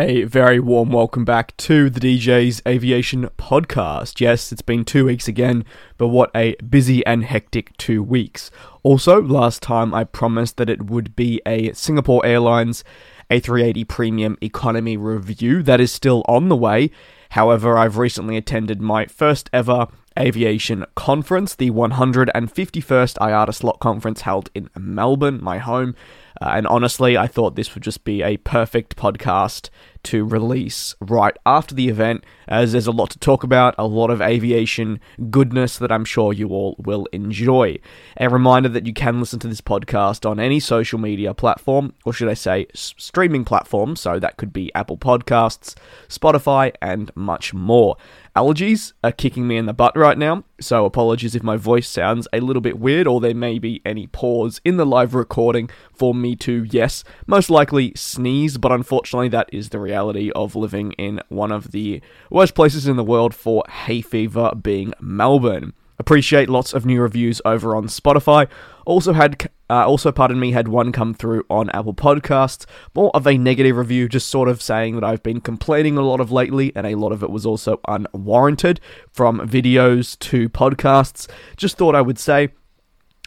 A very warm welcome back to the DJ's Aviation Podcast. Yes, it's been two weeks again, but what a busy and hectic two weeks. Also, last time I promised that it would be a Singapore Airlines A380 Premium Economy review. That is still on the way. However, I've recently attended my first ever aviation conference, the 151st IATA slot conference held in Melbourne, my home. Uh, and honestly, I thought this would just be a perfect podcast to release right after the event, as there's a lot to talk about, a lot of aviation goodness that I'm sure you all will enjoy. A reminder that you can listen to this podcast on any social media platform, or should I say, s- streaming platform, so that could be Apple Podcasts, Spotify, and much more. Allergies are kicking me in the butt right now, so apologies if my voice sounds a little bit weird or there may be any pause in the live recording for me to, yes, most likely sneeze, but unfortunately that is the reality of living in one of the worst places in the world for hay fever being Melbourne. Appreciate lots of new reviews over on Spotify. Also had, uh, also pardon me, had one come through on Apple Podcasts. More of a negative review, just sort of saying that I've been complaining a lot of lately, and a lot of it was also unwarranted, from videos to podcasts. Just thought I would say,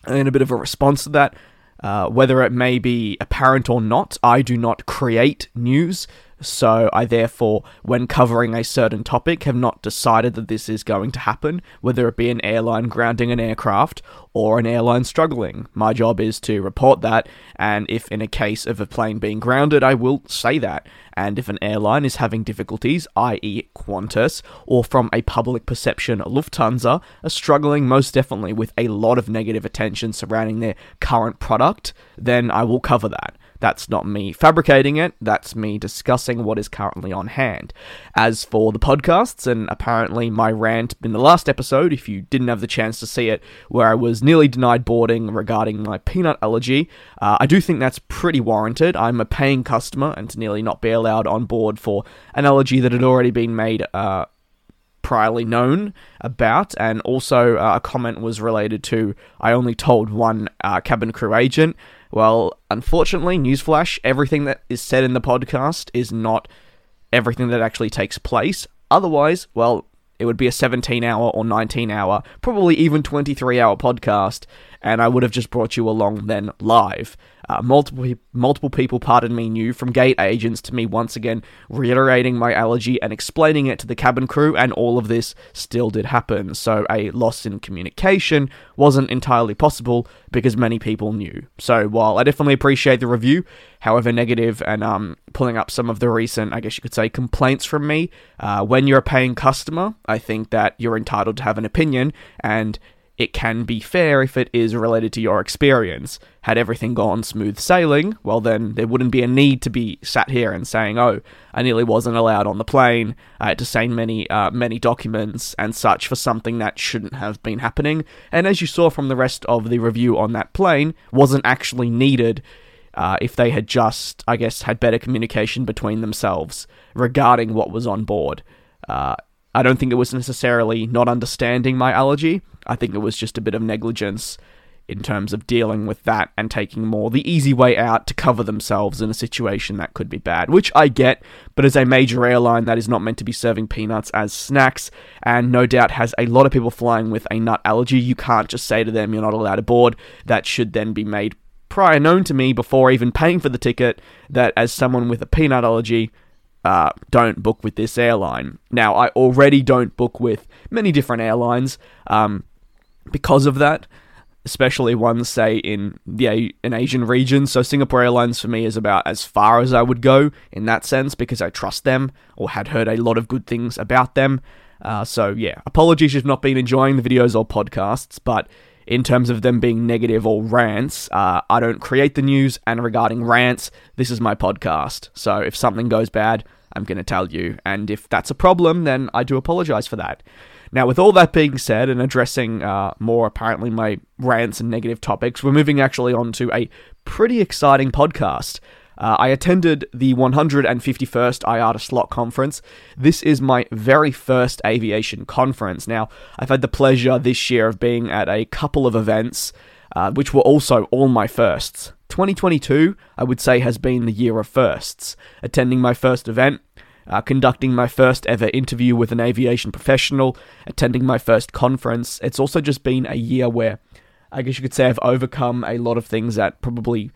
in a bit of a response to that, uh, whether it may be apparent or not, I do not create news. So I therefore, when covering a certain topic, have not decided that this is going to happen, whether it be an airline grounding an aircraft or an airline struggling. My job is to report that, and if in a case of a plane being grounded, I will say that. And if an airline is having difficulties, i.e., Qantas, or from a public perception, Lufthansa, are struggling most definitely with a lot of negative attention surrounding their current product, then I will cover that. That's not me fabricating it, that's me discussing what is currently on hand. As for the podcasts, and apparently my rant in the last episode, if you didn't have the chance to see it, where I was nearly denied boarding regarding my peanut allergy, uh, I do think that's pretty warranted. I'm a paying customer, and to nearly not be allowed on board for an allergy that had already been made. Uh, priorly known about, and also uh, a comment was related to I only told one uh, cabin crew agent. Well, unfortunately, newsflash, everything that is said in the podcast is not everything that actually takes place. Otherwise, well, it would be a 17 hour or 19 hour, probably even 23 hour podcast, and I would have just brought you along then live. Uh, multiple multiple people, pardon me, knew from gate agents to me once again reiterating my allergy and explaining it to the cabin crew, and all of this still did happen. So a loss in communication wasn't entirely possible because many people knew. So while I definitely appreciate the review, however negative, and um, pulling up some of the recent, I guess you could say, complaints from me, uh, when you're a paying customer, I think that you're entitled to have an opinion and it can be fair if it is related to your experience. Had everything gone smooth sailing, well, then there wouldn't be a need to be sat here and saying, "Oh, I nearly wasn't allowed on the plane. I had to sign many, uh, many documents and such for something that shouldn't have been happening." And as you saw from the rest of the review on that plane, wasn't actually needed. Uh, if they had just, I guess, had better communication between themselves regarding what was on board. Uh, I don't think it was necessarily not understanding my allergy. I think it was just a bit of negligence in terms of dealing with that and taking more the easy way out to cover themselves in a situation that could be bad, which I get, but as a major airline that is not meant to be serving peanuts as snacks and no doubt has a lot of people flying with a nut allergy, you can't just say to them you're not allowed aboard. That should then be made prior known to me before even paying for the ticket that as someone with a peanut allergy, uh, don't book with this airline. Now, I already don't book with many different airlines um, because of that, especially ones, say, in the an Asian region. So, Singapore Airlines for me is about as far as I would go in that sense because I trust them or had heard a lot of good things about them. Uh, so, yeah, apologies if not been enjoying the videos or podcasts, but in terms of them being negative or rants. Uh, I don't create the news, and regarding rants, this is my podcast. So if something goes bad, I'm going to tell you. And if that's a problem, then I do apologize for that. Now, with all that being said, and addressing uh, more apparently my rants and negative topics, we're moving actually on to a pretty exciting podcast. Uh, I attended the 151st IATA slot conference. This is my very first aviation conference. Now, I've had the pleasure this year of being at a couple of events, uh, which were also all my firsts. 2022, I would say, has been the year of firsts. Attending my first event, uh, conducting my first ever interview with an aviation professional, attending my first conference. It's also just been a year where I guess you could say I've overcome a lot of things that probably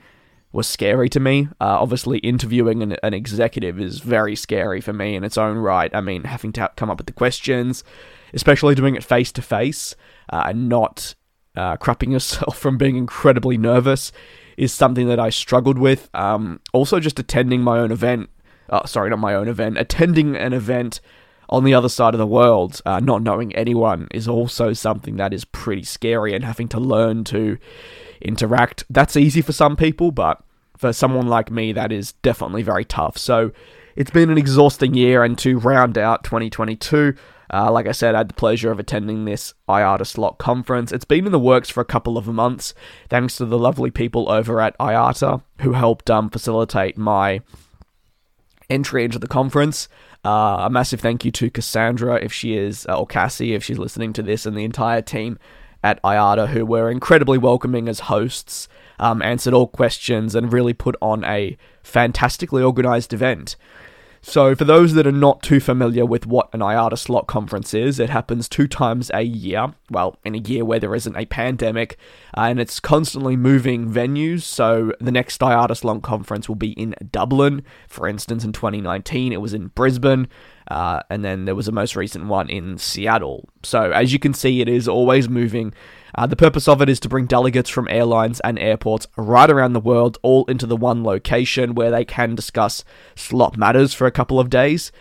was scary to me. Uh, obviously, interviewing an, an, executive is very scary for me in its own right. I mean, having to come up with the questions, especially doing it face to face and not uh, crapping yourself from being incredibly nervous, is something that I struggled with. Um, also, just attending my own event. Uh, sorry, not my own event. Attending an event on the other side of the world, uh, not knowing anyone, is also something that is pretty scary, and having to learn to interact. That's easy for some people, but for someone like me, that is definitely very tough. So it's been an exhausting year, and to round out 2022, uh, like I said, I had the pleasure of attending this IATA slot conference. It's been in the works for a couple of months, thanks to the lovely people over at IATA who helped um, facilitate my entry into the conference. Uh, a massive thank you to Cassandra, if she is, uh, or Cassie, if she's listening to this, and the entire team at IATA, who were incredibly welcoming as hosts, um, answered all questions, and really put on a fantastically organized event. So, for those that are not too familiar with what an IATA slot conference is, it happens two times a year. Well, in a year where there isn't a pandemic, uh, and it's constantly moving venues. So, the next IATA slot conference will be in Dublin. For instance, in 2019, it was in Brisbane. Uh, and then there was a most recent one in Seattle. So, as you can see, it is always moving. Uh, the purpose of it is to bring delegates from airlines and airports right around the world all into the one location where they can discuss slot matters for a couple of days.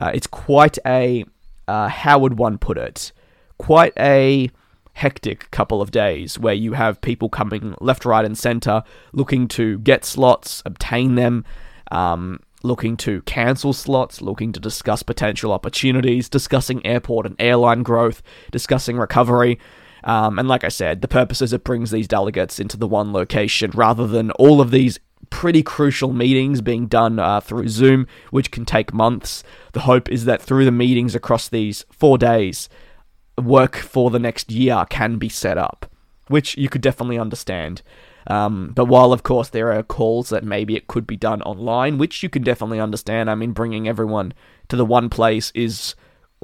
Uh, it's quite a, uh, how would one put it? Quite a hectic couple of days where you have people coming left, right, and center looking to get slots, obtain them. Um, looking to cancel slots, looking to discuss potential opportunities, discussing airport and airline growth, discussing recovery. Um, and like I said, the purpose is it brings these delegates into the one location rather than all of these pretty crucial meetings being done uh, through Zoom, which can take months. The hope is that through the meetings across these four days, work for the next year can be set up, which you could definitely understand. Um, but while, of course, there are calls that maybe it could be done online, which you can definitely understand. I mean, bringing everyone to the one place is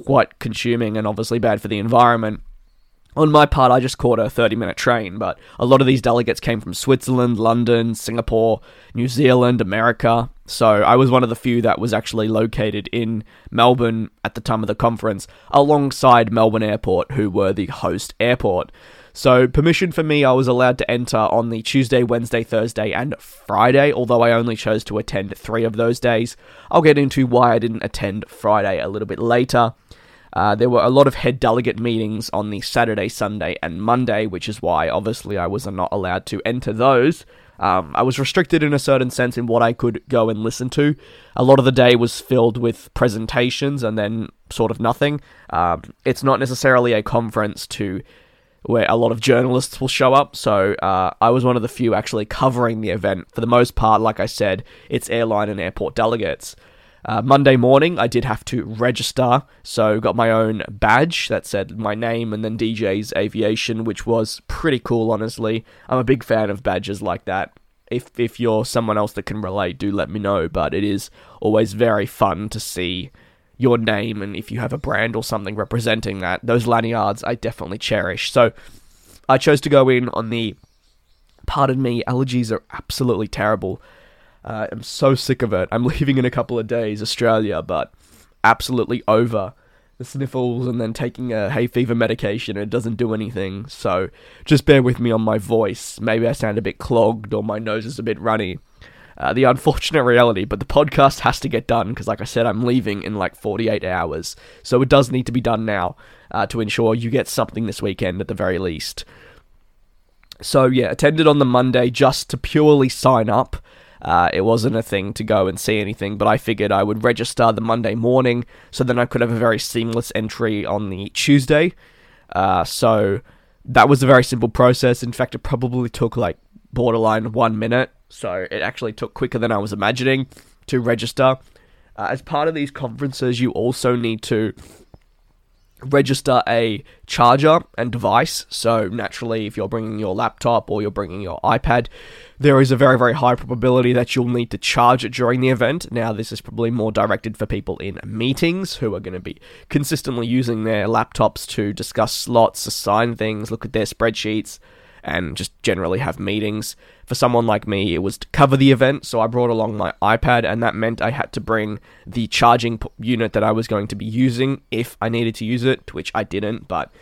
quite consuming and obviously bad for the environment. On my part, I just caught a 30 minute train, but a lot of these delegates came from Switzerland, London, Singapore, New Zealand, America. So I was one of the few that was actually located in Melbourne at the time of the conference, alongside Melbourne Airport, who were the host airport. So, permission for me, I was allowed to enter on the Tuesday, Wednesday, Thursday, and Friday, although I only chose to attend three of those days. I'll get into why I didn't attend Friday a little bit later. Uh, there were a lot of head delegate meetings on the Saturday, Sunday, and Monday, which is why obviously I was not allowed to enter those. Um, I was restricted in a certain sense in what I could go and listen to. A lot of the day was filled with presentations and then sort of nothing. Um, it's not necessarily a conference to where a lot of journalists will show up. So uh, I was one of the few actually covering the event. For the most part, like I said, it's airline and airport delegates. Uh, Monday morning, I did have to register, so got my own badge that said my name and then DJ's Aviation, which was pretty cool, honestly. I'm a big fan of badges like that. If if you're someone else that can relate, do let me know. But it is always very fun to see your name and if you have a brand or something representing that. Those lanyards I definitely cherish. So I chose to go in on the. Pardon me, allergies are absolutely terrible. Uh, I'm so sick of it. I'm leaving in a couple of days, Australia, but absolutely over the sniffles and then taking a hay fever medication. It doesn't do anything. So just bear with me on my voice. Maybe I sound a bit clogged or my nose is a bit runny. Uh, the unfortunate reality, but the podcast has to get done because, like I said, I'm leaving in like 48 hours. So it does need to be done now uh, to ensure you get something this weekend at the very least. So, yeah, attended on the Monday just to purely sign up uh, it wasn't a thing to go and see anything, but I figured I would register the Monday morning so then I could have a very seamless entry on the Tuesday. Uh, so that was a very simple process. In fact, it probably took like borderline one minute, so it actually took quicker than I was imagining to register. Uh, as part of these conferences, you also need to register a charger and device. So, naturally, if you're bringing your laptop or you're bringing your iPad, there is a very, very high probability that you'll need to charge it during the event. Now, this is probably more directed for people in meetings who are going to be consistently using their laptops to discuss slots, assign things, look at their spreadsheets, and just generally have meetings. For someone like me, it was to cover the event, so I brought along my iPad, and that meant I had to bring the charging unit that I was going to be using if I needed to use it, which I didn't, but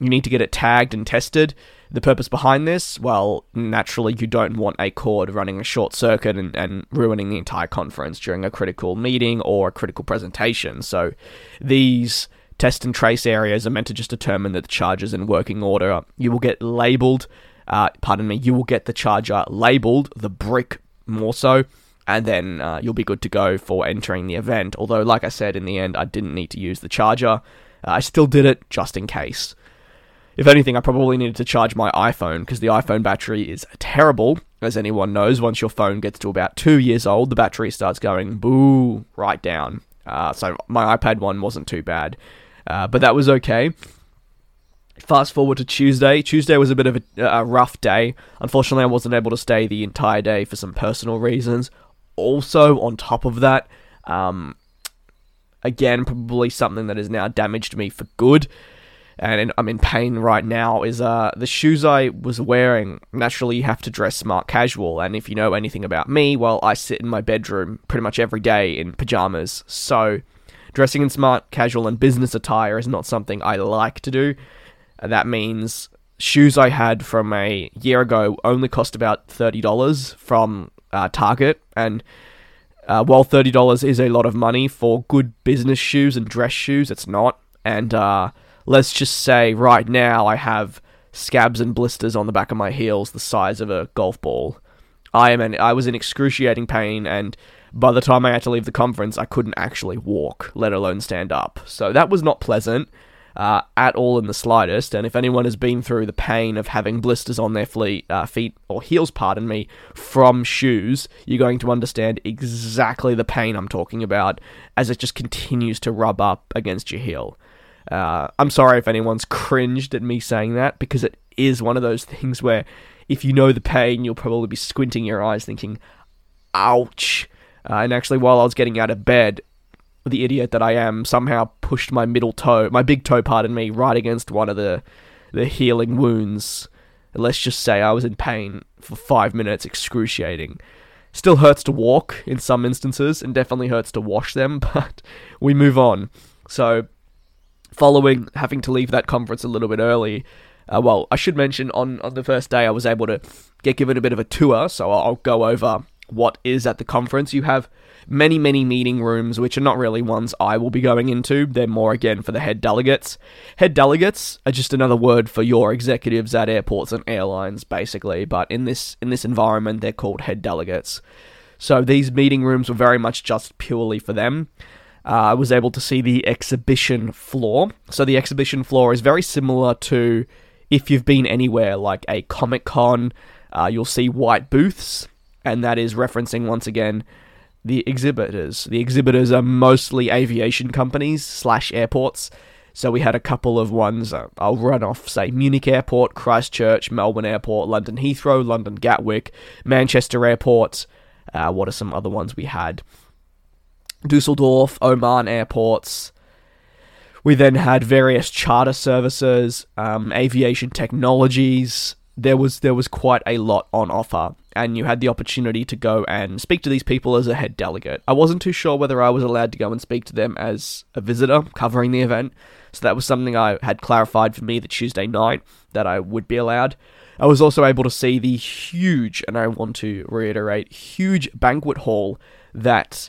you need to get it tagged and tested. The purpose behind this, well, naturally, you don't want a cord running a short circuit and, and ruining the entire conference during a critical meeting or a critical presentation. So these test and trace areas are meant to just determine that the charger's in working order. You will get labeled, uh, pardon me, you will get the charger labeled, the brick more so, and then uh, you'll be good to go for entering the event. Although, like I said, in the end, I didn't need to use the charger. Uh, I still did it just in case. If anything, I probably needed to charge my iPhone because the iPhone battery is terrible. As anyone knows, once your phone gets to about two years old, the battery starts going boo right down. Uh, so my iPad one wasn't too bad. Uh, but that was okay. Fast forward to Tuesday. Tuesday was a bit of a, a, rough day. Unfortunately, I wasn't able to stay the entire day for some personal reasons. Also, on top of that, um, again, probably something that has now damaged me for good, and I'm in pain right now, is uh, the shoes I was wearing. Naturally, you have to dress smart casual, and if you know anything about me, well, I sit in my bedroom pretty much every day in pajamas. So, Dressing in smart, casual, and business attire is not something I like to do. That means shoes I had from a year ago only cost about $30 from uh, Target. And uh, while $30 is a lot of money for good business shoes and dress shoes, it's not. And uh, let's just say right now I have scabs and blisters on the back of my heels the size of a golf ball. I am an, I was in excruciating pain and by the time I had to leave the conference, I couldn't actually walk, let alone stand up. So that was not pleasant uh, at all in the slightest. And if anyone has been through the pain of having blisters on their fleet, uh, feet or heels, pardon me, from shoes, you're going to understand exactly the pain I'm talking about as it just continues to rub up against your heel. Uh, I'm sorry if anyone's cringed at me saying that because it is one of those things where if you know the pain, you'll probably be squinting your eyes thinking, ouch. Uh, and actually, while I was getting out of bed, the idiot that I am somehow pushed my middle toe, my big toe, pardon me, right against one of the the healing wounds. Let's just say I was in pain for five minutes, excruciating. Still hurts to walk in some instances, and definitely hurts to wash them, but we move on. So, following having to leave that conference a little bit early, uh, well, I should mention on, on the first day I was able to get given a bit of a tour, so I'll go over what is at the conference. You have many, many meeting rooms, which are not really ones I will be going into. They're more, again, for the head delegates. Head delegates are just another word for your executives at airports and airlines, basically, but in this, in this environment, they're called head delegates. So these meeting rooms were very much just purely for them. Uh, I was able to see the exhibition floor. So the exhibition floor is very similar to if you've been anywhere like a Comic Con, uh, you'll see white booths and that is referencing once again the exhibitors. The exhibitors are mostly aviation companies slash airports. So we had a couple of ones. Uh, I'll run off, say Munich Airport, Christchurch, Melbourne Airport, London Heathrow, London Gatwick, Manchester Airport. Uh, what are some other ones we had? Dusseldorf, Oman airports. We then had various charter services, um, aviation technologies. There was there was quite a lot on offer and you had the opportunity to go and speak to these people as a head delegate. I wasn't too sure whether I was allowed to go and speak to them as a visitor covering the event, so that was something I had clarified for me the Tuesday night that I would be allowed. I was also able to see the huge, and I want to reiterate, huge banquet hall that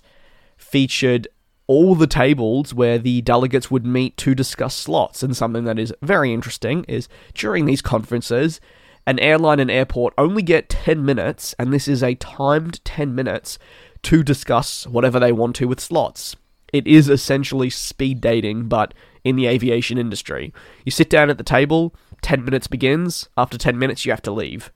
featured all the tables where the delegates would meet to discuss slots. And something that is very interesting is during these conferences, an airline and airport only get 10 minutes, and this is a timed 10 minutes, to discuss whatever they want to with slots. It is essentially speed dating, but in the aviation industry. You sit down at the table, 10 minutes begins, after 10 minutes, you have to leave.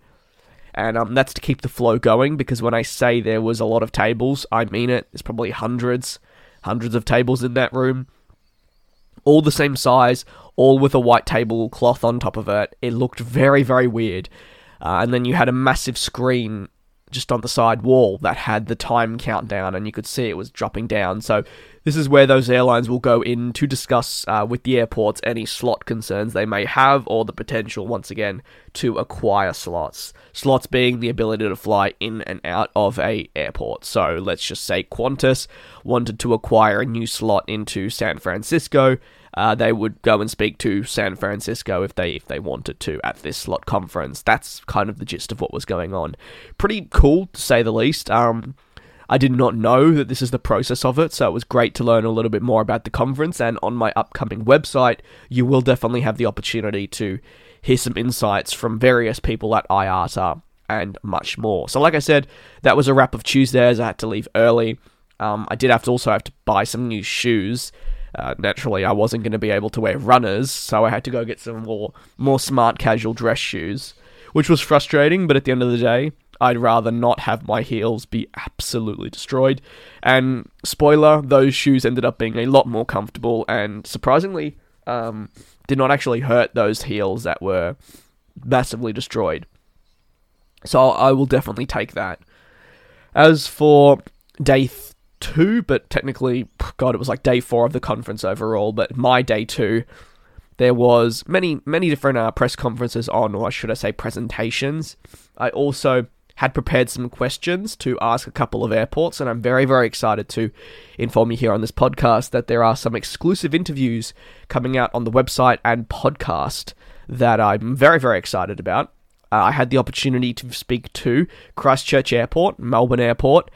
And um, that's to keep the flow going, because when I say there was a lot of tables, I mean it. There's probably hundreds, hundreds of tables in that room. All the same size, all with a white tablecloth on top of it. It looked very, very weird. Uh, and then you had a massive screen just on the side wall that had the time countdown, and you could see it was dropping down. So this is where those airlines will go in to discuss uh, with the airports any slot concerns they may have, or the potential once again to acquire slots. Slots being the ability to fly in and out of a airport. So let's just say Qantas wanted to acquire a new slot into San Francisco uh, they would go and speak to San Francisco if they if they wanted to at this slot conference. That's kind of the gist of what was going on. Pretty cool to say the least. Um, I did not know that this is the process of it, so it was great to learn a little bit more about the conference. And on my upcoming website, you will definitely have the opportunity to hear some insights from various people at IATA and much more. So, like I said, that was a wrap of Tuesdays. I had to leave early. Um, I did have to also have to buy some new shoes uh, naturally, I wasn't going to be able to wear runners, so I had to go get some more more smart casual dress shoes, which was frustrating. But at the end of the day, I'd rather not have my heels be absolutely destroyed. And spoiler, those shoes ended up being a lot more comfortable and surprisingly um, did not actually hurt those heels that were massively destroyed. So I will definitely take that. As for day two, but technically, God, it was like day four of the conference overall. But my day two, there was many, many different uh, press conferences on, or should I say, presentations. I also had prepared some questions to ask a couple of airports, and I'm very, very excited to inform you here on this podcast that there are some exclusive interviews coming out on the website and podcast that I'm very, very excited about. Uh, I had the opportunity to speak to Christchurch Airport, Melbourne Airport,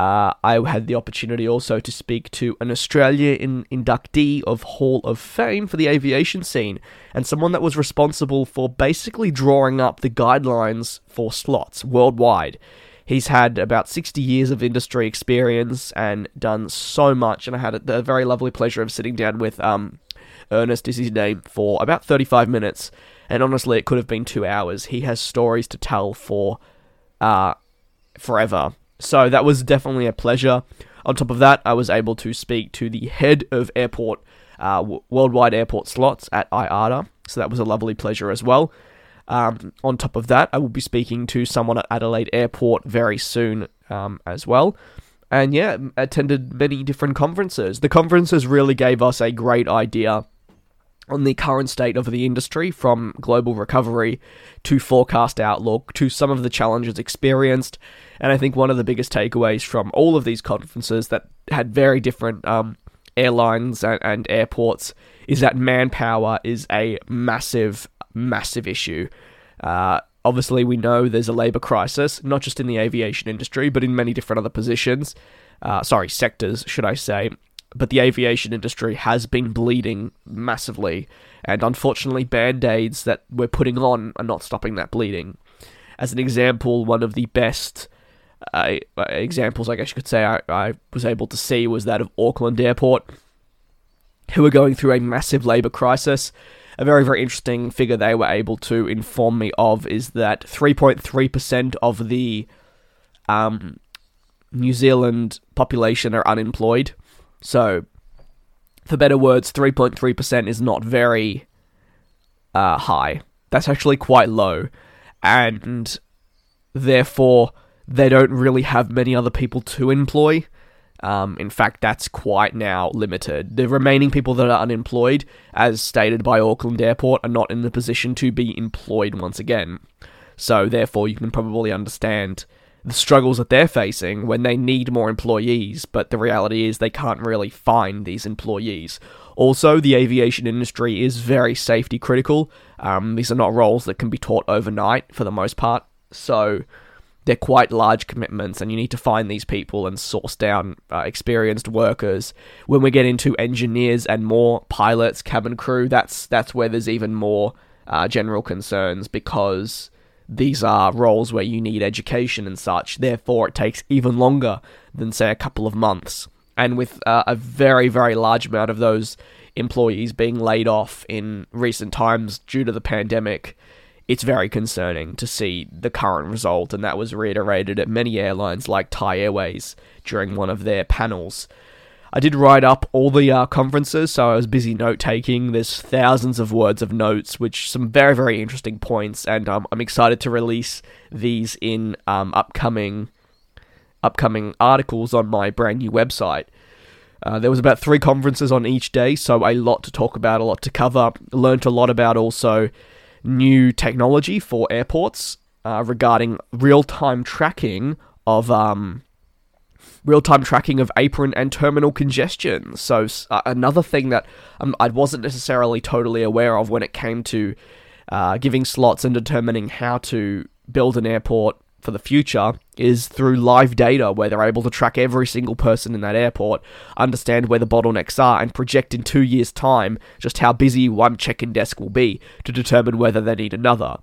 uh, I had the opportunity also to speak to an Australian inductee of Hall of Fame for the aviation scene, and someone that was responsible for basically drawing up the guidelines for slots worldwide. He's had about 60 years of industry experience and done so much, and I had the very lovely pleasure of sitting down with um, Ernest, is his name, for about 35 minutes, and honestly, it could have been two hours. He has stories to tell for uh, forever so that was definitely a pleasure. On top of that, I was able to speak to the head of airport, uh, worldwide airport slots at IATA. So that was a lovely pleasure as well. Um, on top of that, I will be speaking to someone at Adelaide Airport very soon um, as well. And yeah, attended many different conferences. The conferences really gave us a great idea on the current state of the industry from global recovery to forecast outlook to some of the challenges experienced. And I think one of the biggest takeaways from all of these conferences that had very different um, airlines and, and airports is that manpower is a massive, massive issue. Uh, obviously, we know there's a labour crisis, not just in the aviation industry, but in many different other positions. Uh, sorry, sectors, should I say but the aviation industry has been bleeding massively, and unfortunately, band aids that we're putting on are not stopping that bleeding. As an example, one of the best uh, examples, I guess you could say, I, I was able to see was that of Auckland Airport, who are going through a massive labour crisis. A very, very interesting figure they were able to inform me of is that 3.3% of the um, New Zealand population are unemployed so, for better words, 3.3% is not very uh, high. That's actually quite low. And therefore, they don't really have many other people to employ. Um, in fact, that's quite now limited. The remaining people that are unemployed, as stated by Auckland Airport, are not in the position to be employed once again. So, therefore, you can probably understand the struggles that they're facing when they need more employees, but the reality is they can't really find these employees. Also, the aviation industry is very safety critical. Um, these are not roles that can be taught overnight for the most part, so they're quite large commitments, and you need to find these people and source down uh, experienced workers. When we get into engineers and more pilots, cabin crew, that's that's where there's even more uh, general concerns because these are roles where you need education and such, therefore, it takes even longer than, say, a couple of months. And with uh, a very, very large amount of those employees being laid off in recent times due to the pandemic, it's very concerning to see the current result, and that was reiterated at many airlines like Thai Airways during one of their panels. I did write up all the uh, conferences, so I was busy note taking. There's thousands of words of notes, which some very very interesting points, and um, I'm excited to release these in um, upcoming upcoming articles on my brand new website. Uh, there was about three conferences on each day, so a lot to talk about, a lot to cover. Learned a lot about also new technology for airports uh, regarding real time tracking of um, real time tracking of apron and terminal congestion. So uh, another thing that um, I wasn't necessarily totally aware of when it came to uh, giving slots and determining how to build an airport for the future is through live data where they're able to track every single person in that airport, understand where the bottlenecks are, and project in two years' time just how busy one check in desk will be to determine whether they need another.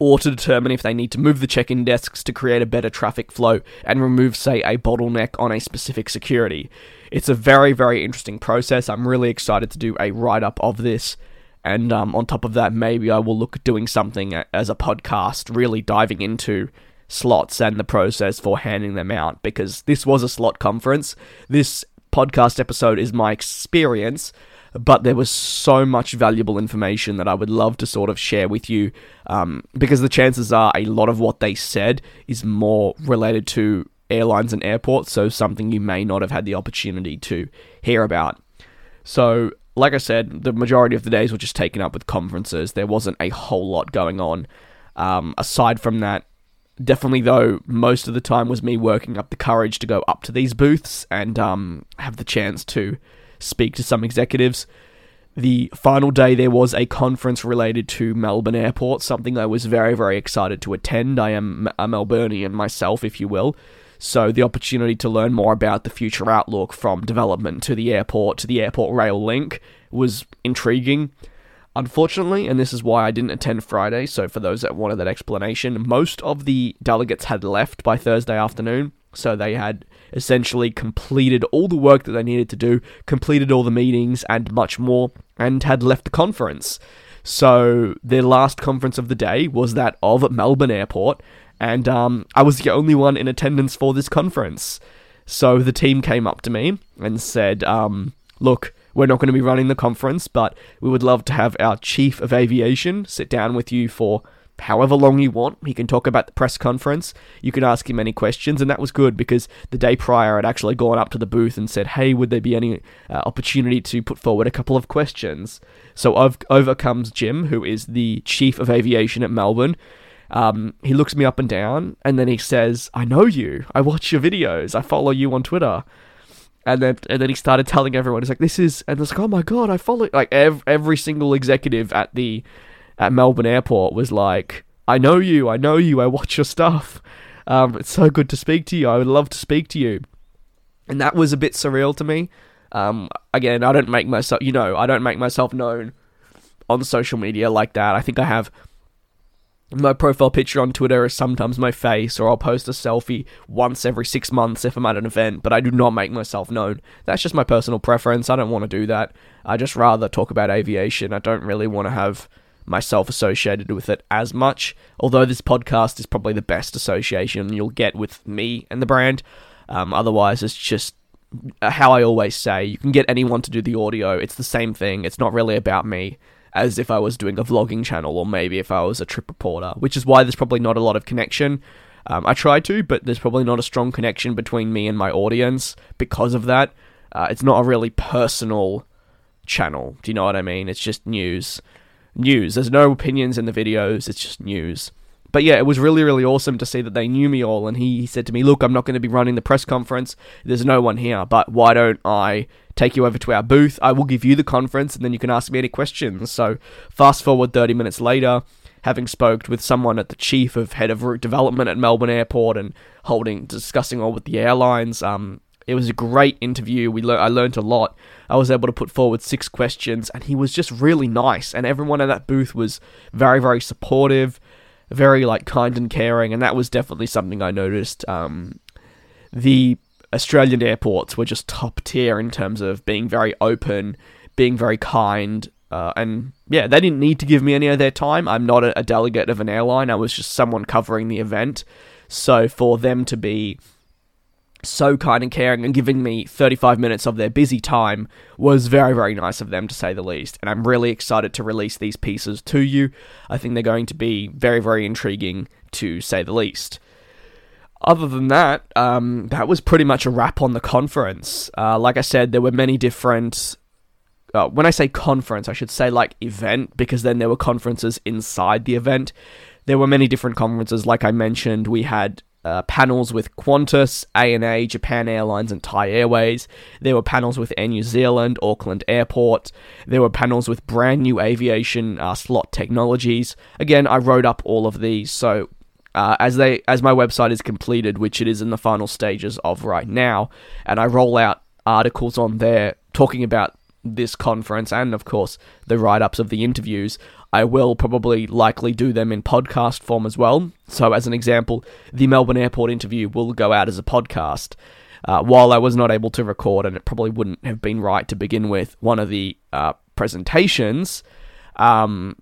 Or to determine if they need to move the check in desks to create a better traffic flow and remove, say, a bottleneck on a specific security. It's a very, very interesting process. I'm really excited to do a write up of this and um, on top of that, maybe I will look at doing something as a podcast, really diving into slots and the process for handing them out because this was a slot conference. This podcast episode is my experience, but there was so much valuable information that I would love to sort of share with you um, because the chances are a lot of what they said is more related to airlines and airports, so something you may not have had the opportunity to hear about. So, like I said, the majority of the days were just taken up with conferences. There wasn't a whole lot going on. Um, aside from that, definitely though, most of the time was me working up the courage to go up to these booths and um, have the chance to speak to some executives. The final day, there was a conference related to Melbourne Airport, something I was very, very excited to attend. I am a Melburnian myself, if you will. So the opportunity to learn more about the future outlook from development to the airport to the airport rail link was intriguing. Unfortunately, and this is why I didn't attend Friday, so for those that wanted that explanation, most of the delegates had left by Thursday afternoon, so they had essentially completed all the work that they needed to do, completed all the meetings and much more, and had left the conference. So their last conference of the day was that of Melbourne Airport, and um, I was the only one in attendance for this conference. So the team came up to me and said, um, Look, we're not going to be running the conference, but we would love to have our chief of aviation sit down with you for however long you want. He can talk about the press conference. You can ask him any questions, and that was good because the day prior I'd actually gone up to the booth and said, "Hey, would there be any uh, opportunity to put forward a couple of questions?" So over comes Jim, who is the chief of aviation at Melbourne, um, he looks me up and down, and then he says, "I know you. I watch your videos. I follow you on Twitter." And then, and then he started telling everyone, "He's like, this is," and it's like, "Oh my god, I follow." Like every, every single executive at the at Melbourne Airport was like, "I know you. I know you. I watch your stuff. Um, it's so good to speak to you. I would love to speak to you." And that was a bit surreal to me. Um, again, I don't make myself, you know, I don't make myself known on social media like that. I think I have my profile picture on Twitter is sometimes my face, or I'll post a selfie once every six months if I'm at an event, but I do not make myself known. That's just my personal preference. I don't want to do that. I just rather talk about aviation. I don't really want to have myself associated with it as much, although this podcast is probably the best association you'll get with me and the brand. Um, otherwise, it's just how I always say you can get anyone to do the audio, it's the same thing, it's not really about me as if I was doing a vlogging channel or maybe if I was a trip reporter, which is why there's probably not a lot of connection. Um, I try to, but there's probably not a strong connection between me and my audience because of that. Uh, it's not a really personal channel. Do you know what I mean? It's just news. News. There's no opinions in the videos, it's just news. But yeah, it was really, really awesome to see that they knew me all. And he, he said to me, Look, I'm not going to be running the press conference. There's no one here, but why don't I take you over to our booth? I will give you the conference and then you can ask me any questions. So, fast forward 30 minutes later, having spoke with someone at the chief of head of route development at Melbourne Airport and holding, discussing all with the airlines. Um, it was a great interview. We I learned a lot. I was able to put forward six questions, and he was just really nice. And everyone in that booth was very, very supportive very like kind and caring, and that was definitely something I noticed. Um, the Australian airports were just top tier in terms of being very open, being very kind, uh, and yeah, they didn't need to give me any of their time. I'm not a, a delegate of an airline. I was just someone covering the event. So for them to be so kind and caring and giving me 35 minutes of their busy time was very, very nice of them to say the least. And I'm really excited to release these pieces to you. I think they're going to be very, very intriguing to say the least. Other than that, um, that was pretty much a wrap on the conference. Uh, like I said, there were many different. Uh, when I say conference, I should say like event because then there were conferences inside the event. There were many different conferences. Like I mentioned, we had uh, panels with Qantas, ANA, Japan Airlines, and Thai Airways. There were panels with Air New Zealand, Auckland Airport. There were panels with brand new aviation uh, slot technologies. Again, I wrote up all of these, so uh, as they as my website is completed, which it is in the final stages of right now, and I roll out articles on there talking about this conference and of course the write-ups of the interviews i will probably likely do them in podcast form as well so as an example the melbourne airport interview will go out as a podcast uh, while i was not able to record and it probably wouldn't have been right to begin with one of the uh, presentations um,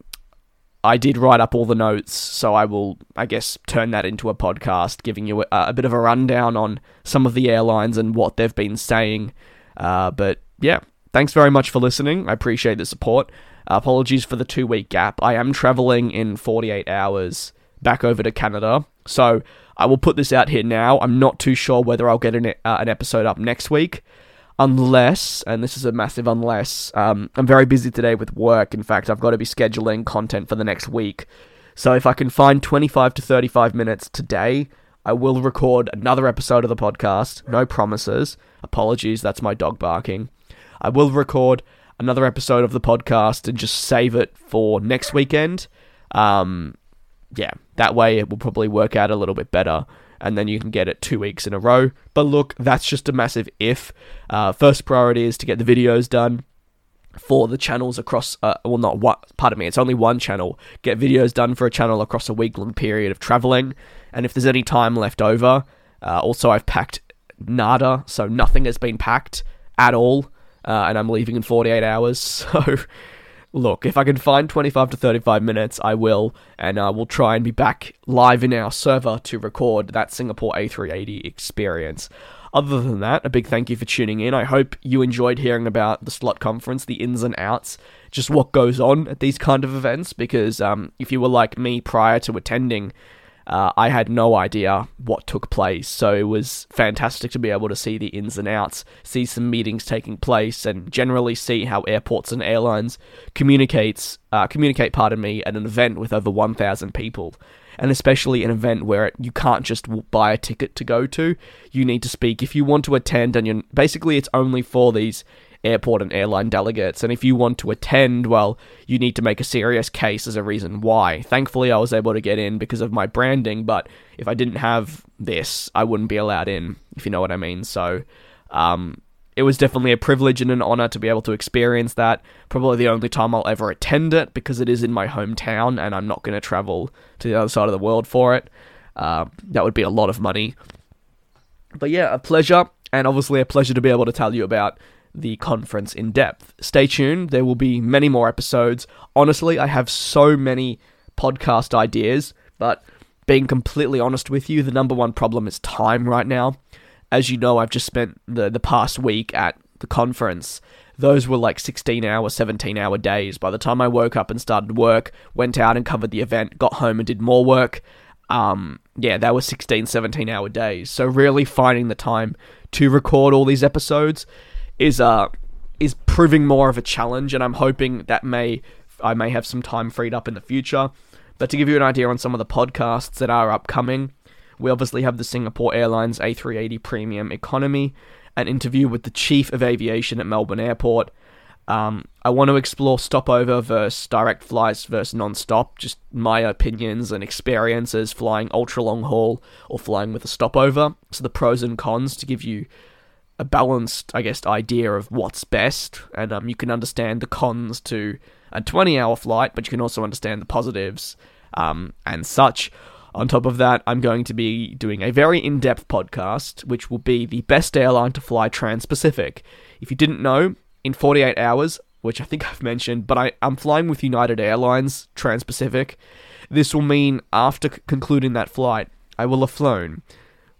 I did write up all the notes, so I will, I guess, turn that into a podcast, giving you a, a bit of a rundown on some of the airlines and what they've been saying. Uh, but yeah, thanks very much for listening. I appreciate the support. Uh, apologies for the two week gap. I am traveling in 48 hours back over to Canada, so I will put this out here now. I'm not too sure whether I'll get an, uh, an episode up next week unless, and this is a massive unless, um, I'm very busy today with work. In fact, I've got to be scheduling content for the next week. So if I can find 25 to 35 minutes today, I will record another episode of the podcast. No promises. Apologies, that's my dog barking. I will record another episode of the podcast and just save it for next weekend. Um, yeah, that way it will probably work out a little bit better and then you can get it two weeks in a row. But look, that's just a massive if. Uh, first priority is to get the videos done for the channels across uh, well not what pardon me it's only one channel get videos done for a channel across a week long period of traveling and if there's any time left over uh, also i've packed nada so nothing has been packed at all uh, and i'm leaving in 48 hours so look, if I can find 25 to 35 minutes, I will, and uh, we'll try and be back live in our server to record that Singapore A380 experience. Other than that, a big thank you for tuning in. I hope you enjoyed hearing about the slot conference, the ins and outs, just what goes on at these kind of events. Because um, if you were like me prior to attending, uh, I had no idea what took place, so it was fantastic to be able to see the ins and outs, see some meetings taking place, and generally see how airports and airlines communicates uh, communicate. Pardon me, at an event with over 1,000 people, and especially an event where it, you can't just buy a ticket to go to. You need to speak if you want to attend, and you're basically it's only for these airport and airline delegates. And if you want to attend, well, you need to make a serious case as a reason why. Thankfully, I was able to get in because of my branding, but if I didn't have this, I wouldn't be allowed in, if you know what I mean. So, um, it was definitely a privilege and an honor to be able to experience that. Probably the only time I'll ever attend it because it is in my hometown and I'm not going to travel to the other side of the world for it. Uh, that would be a lot of money. But yeah, a pleasure, and obviously a pleasure to be able to tell you about the conference in depth. Stay tuned, there will be many more episodes. Honestly, I have so many podcast ideas, but being completely honest with you, the number one problem is time right now. As you know, I've just spent the, the past week at the conference. Those were like 16 hour, 17 hour days. By the time I woke up and started work, went out and covered the event, got home and did more work, um, yeah, that was 16, 17 hour days. So, really finding the time to record all these episodes is uh is proving more of a challenge, and I'm hoping that may I may have some time freed up in the future. But to give you an idea on some of the podcasts that are upcoming, we obviously have the Singapore Airlines A380 Premium Economy, an interview with the Chief of Aviation at Melbourne Airport. Um, I want to explore stopover versus direct flights versus non-stop, just my opinions and experiences flying ultra long haul or flying with a stopover. So the pros and cons to give you a balanced, I guess, idea of what's best, and um, you can understand the cons to a 20 hour flight, but you can also understand the positives um, and such. On top of that, I'm going to be doing a very in depth podcast, which will be the best airline to fly trans Pacific. If you didn't know, in 48 hours, which I think I've mentioned, but I, I'm flying with United Airlines Trans Pacific. This will mean after c- concluding that flight, I will have flown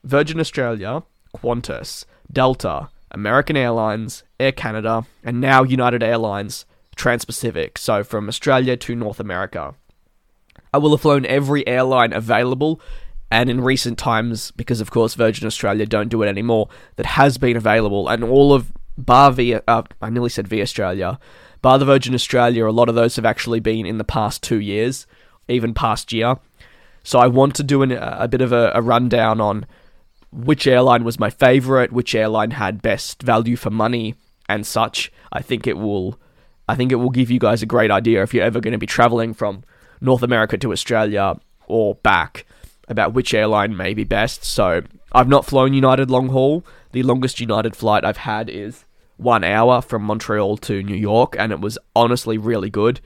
Virgin Australia, Qantas, Delta, American Airlines, Air Canada, and now United Airlines Trans Pacific, so from Australia to North America. I will have flown every airline available, and in recent times, because of course Virgin Australia don't do it anymore, that has been available, and all of bar via, uh, I nearly said via Australia, bar the Virgin Australia, a lot of those have actually been in the past two years, even past year. So I want to do an, a bit of a, a rundown on which airline was my favorite, which airline had best value for money, and such. I think it will I think it will give you guys a great idea if you're ever going to be traveling from North America to Australia or back about which airline may be best. So, I've not flown United long haul. The longest United flight I've had is one hour from Montreal to New York, and it was honestly really good.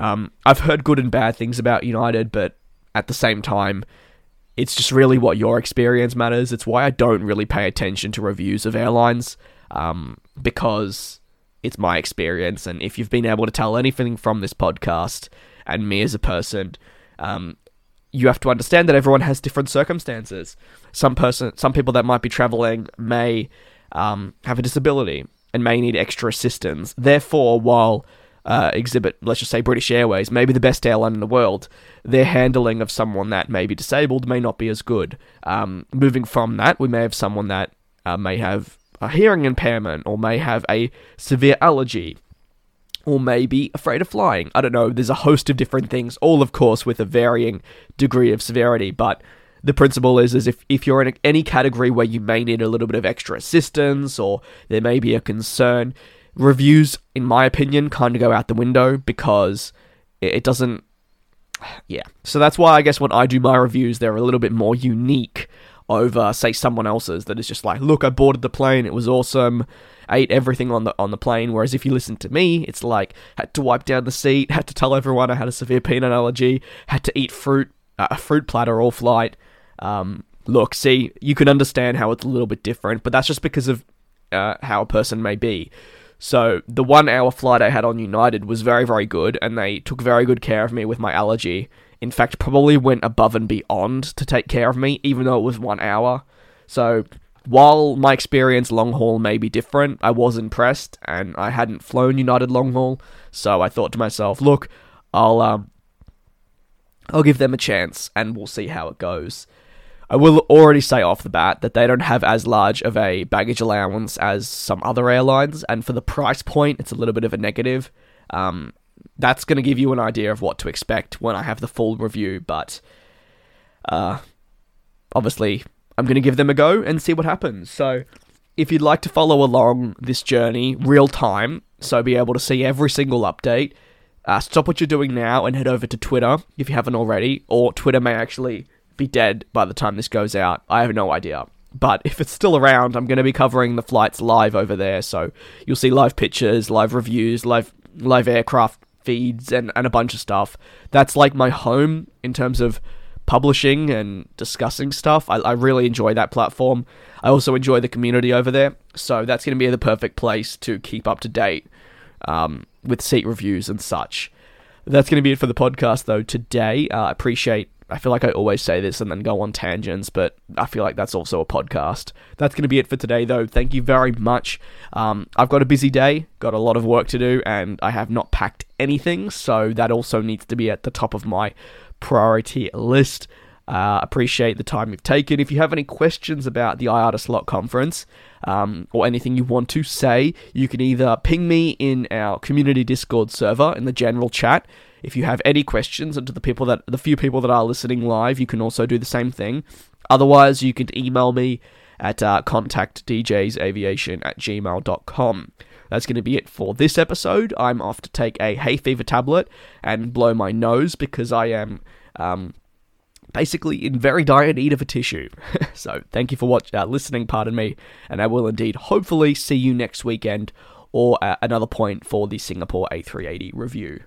Um, I've heard good and bad things about United, but at the same time, it's just really what your experience matters. It's why I don't really pay attention to reviews of airlines um, because it's my experience. And if you've been able to tell anything from this podcast and me as a person, um, you have to understand that everyone has different circumstances. Some person, some people that might be traveling may um, have a disability and may need extra assistance. Therefore, while uh, exhibit, let's just say British Airways, maybe the best airline in the world, their handling of someone that may be disabled may not be as good. Um, moving from that, we may have someone that uh, may have a hearing impairment or may have a severe allergy or may be afraid of flying. I don't know, there's a host of different things, all of course with a varying degree of severity, but the principle is, is if, if you're in any category where you may need a little bit of extra assistance or there may be a concern, reviews, in my opinion, kind of go out the window because it, it doesn't. Yeah. So that's why I guess when I do my reviews, they're a little bit more unique over say someone else's that is just like look i boarded the plane it was awesome ate everything on the on the plane whereas if you listen to me it's like had to wipe down the seat had to tell everyone i had a severe peanut allergy had to eat fruit uh, a fruit platter all flight um, look see you can understand how it's a little bit different but that's just because of uh, how a person may be so the one hour flight i had on united was very very good and they took very good care of me with my allergy in fact, probably went above and beyond to take care of me, even though it was one hour. So, while my experience long haul may be different, I was impressed, and I hadn't flown United long haul, so I thought to myself, look, I'll um, I'll give them a chance, and we'll see how it goes. I will already say off the bat that they don't have as large of a baggage allowance as some other airlines, and for the price point, it's a little bit of a negative. Um, that's going to give you an idea of what to expect when I have the full review, but uh, obviously, I'm going to give them a go and see what happens. So, if you'd like to follow along this journey real time, so be able to see every single update, uh, stop what you're doing now and head over to Twitter if you haven't already, or Twitter may actually be dead by the time this goes out. I have no idea. But if it's still around, I'm going to be covering the flights live over there, so you'll see live pictures, live reviews, live live aircraft feeds and, and a bunch of stuff. That's like my home in terms of publishing and discussing stuff. I, I really enjoy that platform. I also enjoy the community over there. So that's going to be the perfect place to keep up to date um, with seat reviews and such. That's going to be it for the podcast, though. Today, uh, I appreciate I feel like I always say this and then go on tangents, but I feel like that's also a podcast. That's going to be it for today, though. Thank you very much. Um, I've got a busy day, got a lot of work to do, and I have not packed anything, so that also needs to be at the top of my priority list. Uh, appreciate the time you've taken. If you have any questions about the IATA slot conference um, or anything you want to say, you can either ping me in our community Discord server in the general chat. If you have any questions, and to the people that the few people that are listening live, you can also do the same thing. Otherwise, you can email me at uh, contactdjsaviation at gmail.com. That's going to be it for this episode. I'm off to take a hay fever tablet and blow my nose because I am um, basically in very dire need of a tissue. so thank you for watch, uh, listening, pardon me, and I will indeed hopefully see you next weekend or at another point for the Singapore A380 review.